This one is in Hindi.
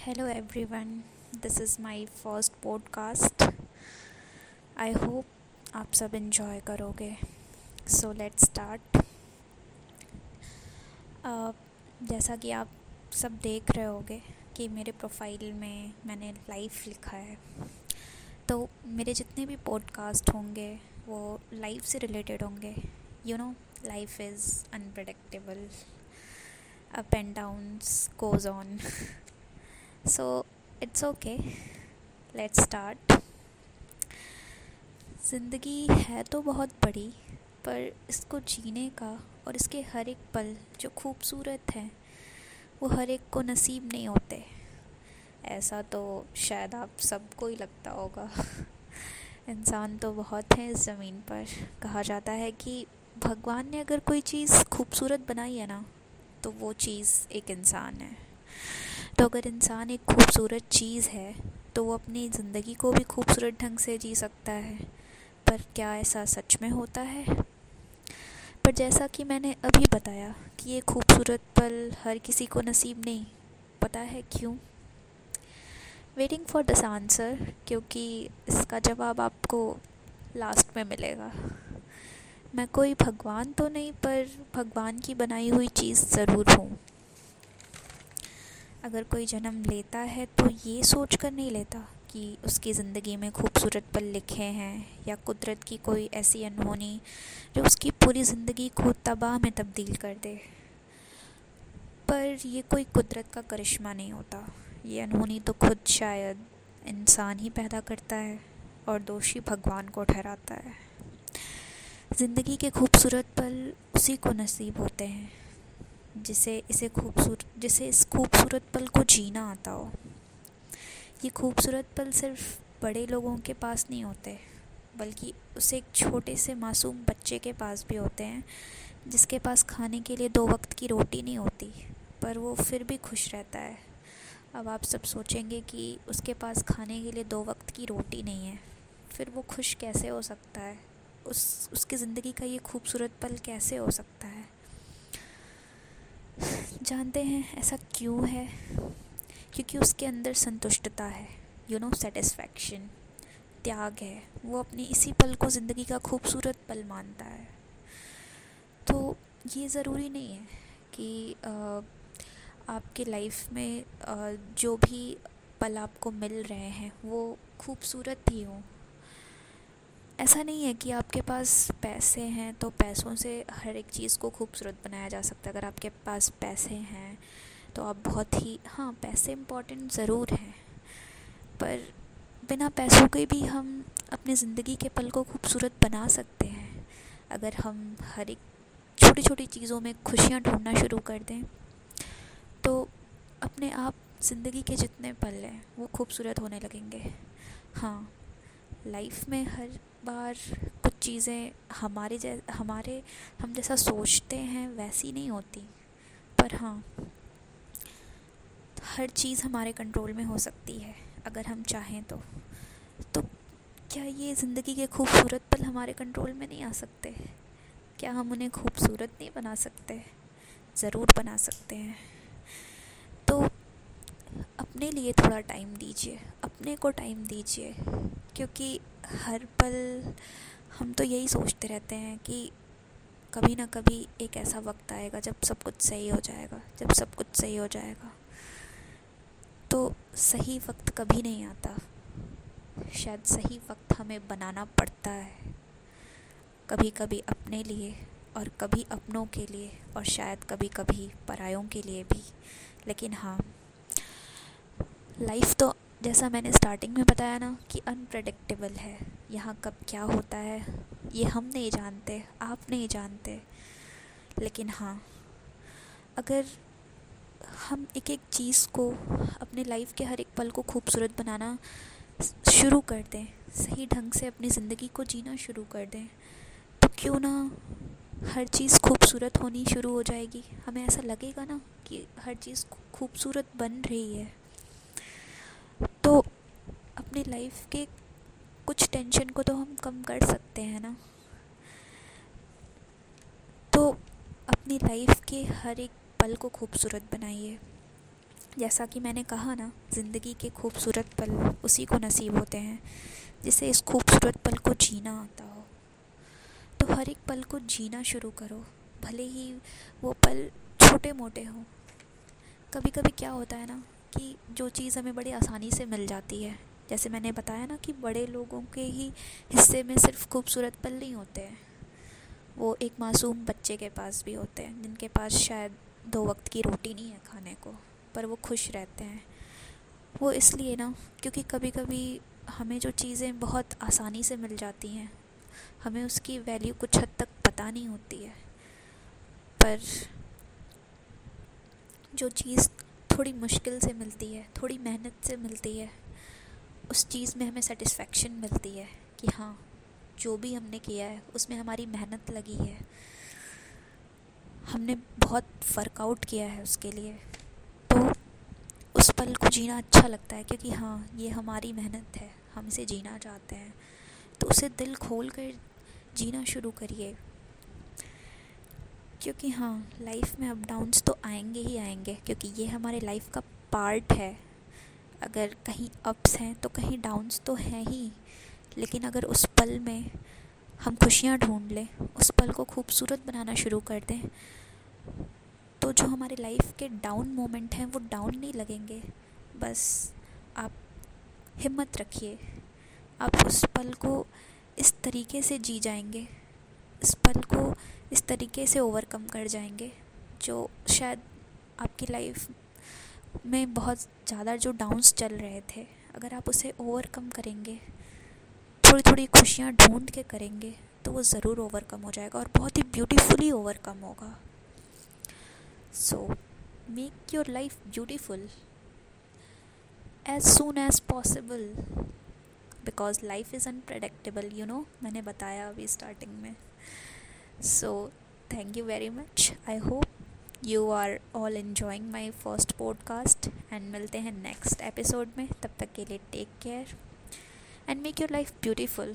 Hello everyone, this is my first podcast. I hope आप सब इन्जॉय करोगे. सो लेट्स स्टार्ट जैसा कि आप सब देख रहे होगे कि मेरे प्रोफ़ाइल में मैंने लाइफ लिखा है. तो मेरे जितने भी पॉडकास्ट होंगे वो लाइफ से रिलेटेड होंगे. You know life is unpredictable up and downs goes on so it's okay let's start ज़िंदगी है तो बहुत बड़ी, पर इसको जीने का और इसके हर एक पल जो खूबसूरत हैं, वो हर एक को नसीब नहीं होते। ऐसा तो शायद आप सबको ही लगता होगा। इंसान तो बहुत हैं इस ज़मीन पर। कहा जाता है कि भगवान ने अगर कोई चीज़ खूबसूरत बनाई है ना तो वो चीज़ एक इंसान है। तो अगर इंसान एक खूबसूरत चीज़ है तो वो अपनी ज़िंदगी को भी खूबसूरत ढंग से जी सकता है। पर क्या ऐसा सच में होता है? पर जैसा कि मैंने अभी बताया कि ये खूबसूरत पल हर किसी को नसीब नहीं, पता है क्यों? वेटिंग फॉर दिस आंसर क्योंकि इसका जवाब आपको लास्ट में मिलेगा। मैं कोई भगवान तो नहीं, पर भगवान की बनाई हुई चीज़ ज़रूर हूँ। अगर कोई जन्म लेता है तो ये सोच कर नहीं लेता कि उसकी ज़िंदगी में खूबसूरत पल लिखे हैं या कुदरत की कोई ऐसी अनहोनी जो उसकी पूरी ज़िंदगी को तबाह में तब्दील कर दे। पर ये कोई कुदरत का करिश्मा नहीं होता। ये अनहोनी तो खुद शायद इंसान ही पैदा करता है और दोषी भगवान को ठहराता है। ज़िंदगी के खूबसूरत पल उसी को नसीब होते हैं। जिसे इसे खूबसूरत जिसे इस खूबसूरत पल को जीना आता हो। ये खूबसूरत पल सिर्फ़ बड़े लोगों के पास नहीं होते, बल्कि उसे एक छोटे से मासूम बच्चे के पास भी होते हैं, जिसके पास खाने के लिए दो वक्त की रोटी नहीं होती, पर वो फिर भी खुश रहता है। अब आप सब सोचेंगे कि उसके पास खाने के लिए दो वक्त की रोटी नहीं है, फिर वो खुश कैसे हो सकता है? उस, उसकी ज़िंदगी का ये खूबसूरत पल कैसे हो सकता है? जानते हैं ऐसा क्यों है? क्योंकि उसके अंदर संतुष्टता है यू नो सेटिस्फैक्शन त्याग है। वो अपने इसी पल को ज़िंदगी का खूबसूरत पल मानता है। तो ये ज़रूरी नहीं है कि आपके लाइफ में जो भी पल आपको मिल रहे हैं, वो खूबसूरत ही हों। ऐसा नहीं है कि आपके पास पैसे हैं तो पैसों से हर एक चीज़ को खूबसूरत बनाया जा सकता है। अगर आपके पास पैसे हैं तो आप बहुत ही हाँ पैसे इम्पोर्टेंट ज़रूर हैं। पर बिना पैसों के भी हम अपनी ज़िंदगी के पल को खूबसूरत बना सकते हैं। अगर हम हर एक छोटी छोटी चीज़ों में खुशियाँ ढूंढना शुरू कर दें तो अपने आप ज़िंदगी के जितने पल हैं, वो खूबसूरत होने लगेंगे। हाँ लाइफ में हर बार कुछ चीज़ें हमारे जै, हमारे, हम जैसा सोचते हैं वैसी नहीं होती। पर हाँ हर चीज़ हमारे कंट्रोल में हो सकती है, अगर हम चाहें तो। तो क्या ये ज़िंदगी के खूबसूरत पल हमारे कंट्रोल में नहीं आ सकते? क्या हम उन्हें खूबसूरत नहीं बना सकते? ज़रूर बना सकते हैं। तो अपने लिए थोड़ा टाइम दीजिए, अपने को टाइम दीजिए, क्योंकि हर पल हम तो यही सोचते रहते हैं कि कभी ना कभी एक ऐसा वक्त आएगा जब सब कुछ सही हो जाएगा, जब सब कुछ सही हो जाएगा। तो सही वक्त कभी नहीं आता। शायद सही वक्त हमें बनाना पड़ता है। कभी कभी अपने लिए और कभी अपनों के लिए और शायद कभी कभी परायों के लिए भी। लेकिन हाँ लाइफ तो जैसा मैंने स्टार्टिंग में बताया ना कि अनप्रडिक्टेबल है। यहाँ कब क्या होता है, ये हम नहीं जानते, आप नहीं जानते। लेकिन हाँ अगर हम एक एक चीज़ को अपने लाइफ के हर एक पल को खूबसूरत बनाना शुरू कर दें, सही ढंग से अपनी ज़िंदगी को जीना शुरू कर दें तो क्यों ना हर चीज़ खूबसूरत होनी शुरू हो जाएगी। हमें ऐसा लगेगा ना कि हर चीज़ खूबसूरत बन रही है। अपनी लाइफ के कुछ टेंशन को तो हम कम कर सकते हैं ना? तो अपनी लाइफ के हर एक पल को खूबसूरत बनाइए। जैसा कि मैंने कहा ना, ज़िंदगी के खूबसूरत पल उसी को नसीब होते हैं, जिसे इस खूबसूरत पल को जीना आता हो। तो हर एक पल को जीना शुरू करो, भले ही वो पल छोटे मोटे हों। कभी कभी क्या होता है ना, कि जो चीज़ हमें बड़ी आसानी से मिल जाती है जैसे मैंने बताया ना कि बड़े लोगों के ही हिस्से में सिर्फ़ खूबसूरत पल नहीं होते हैं। वो एक मासूम बच्चे के पास भी होते हैं, जिनके पास शायद दो वक्त की रोटी नहीं है खाने को, पर वो खुश रहते हैं। वो इसलिए ना, क्योंकि कभी कभी हमें जो चीज़ें बहुत आसानी से मिल जाती हैं, हमें उसकी वैल्यू कुछ हद तक पता नहीं होती है। पर जो चीज़ थोड़ी मुश्किल से मिलती है, थोड़ी मेहनत से मिलती है उस चीज़ में हमें सेटिस्फेक्शन मिलती है कि हाँ जो भी हमने किया है, उसमें हमारी मेहनत लगी है। हमने बहुत वर्कआउट किया है उसके लिए। तो उस पल को जीना अच्छा लगता है क्योंकि हाँ ये हमारी मेहनत है, हम इसे जीना चाहते हैं। तो उसे दिल खोल कर जीना शुरू करिए। क्योंकि हाँ लाइफ में अप डाउन्स तो आएँगे ही आएँगे, क्योंकि ये हमारे लाइफ का पार्ट है। अगर कहीं अप्स हैं तो कहीं डाउन्स तो हैं ही। लेकिन अगर उस पल में हम खुशियाँ ढूंढ लें, उस पल को खूबसूरत बनाना शुरू कर दें तो जो हमारे लाइफ के डाउन मोमेंट हैं, वो डाउन नहीं लगेंगे। बस आप हिम्मत रखिए। आप उस पल को इस तरीके से जी जाएँगे। इस पल को इस तरीके से ओवरकम कर जाएँगे, जो शायद आपकी लाइफ में बहुत ज़्यादा जो डाउन्स चल रहे थे, अगर आप उसे ओवरकम करेंगे थोड़ी थोड़ी खुशियाँ ढूंढ के करेंगे तो वो ज़रूर ओवरकम हो जाएगा और बहुत ही ब्यूटीफुली ओवरकम होगा। So make your life beautiful as soon as possible because life is unpredictable you know मैंने बताया अभी स्टार्टिंग में। So thank you very much I hope you are all enjoying my first podcast and मिलते हैं नेक्स्ट एपिसोड में। तब तक के लिए take care and make your life beautiful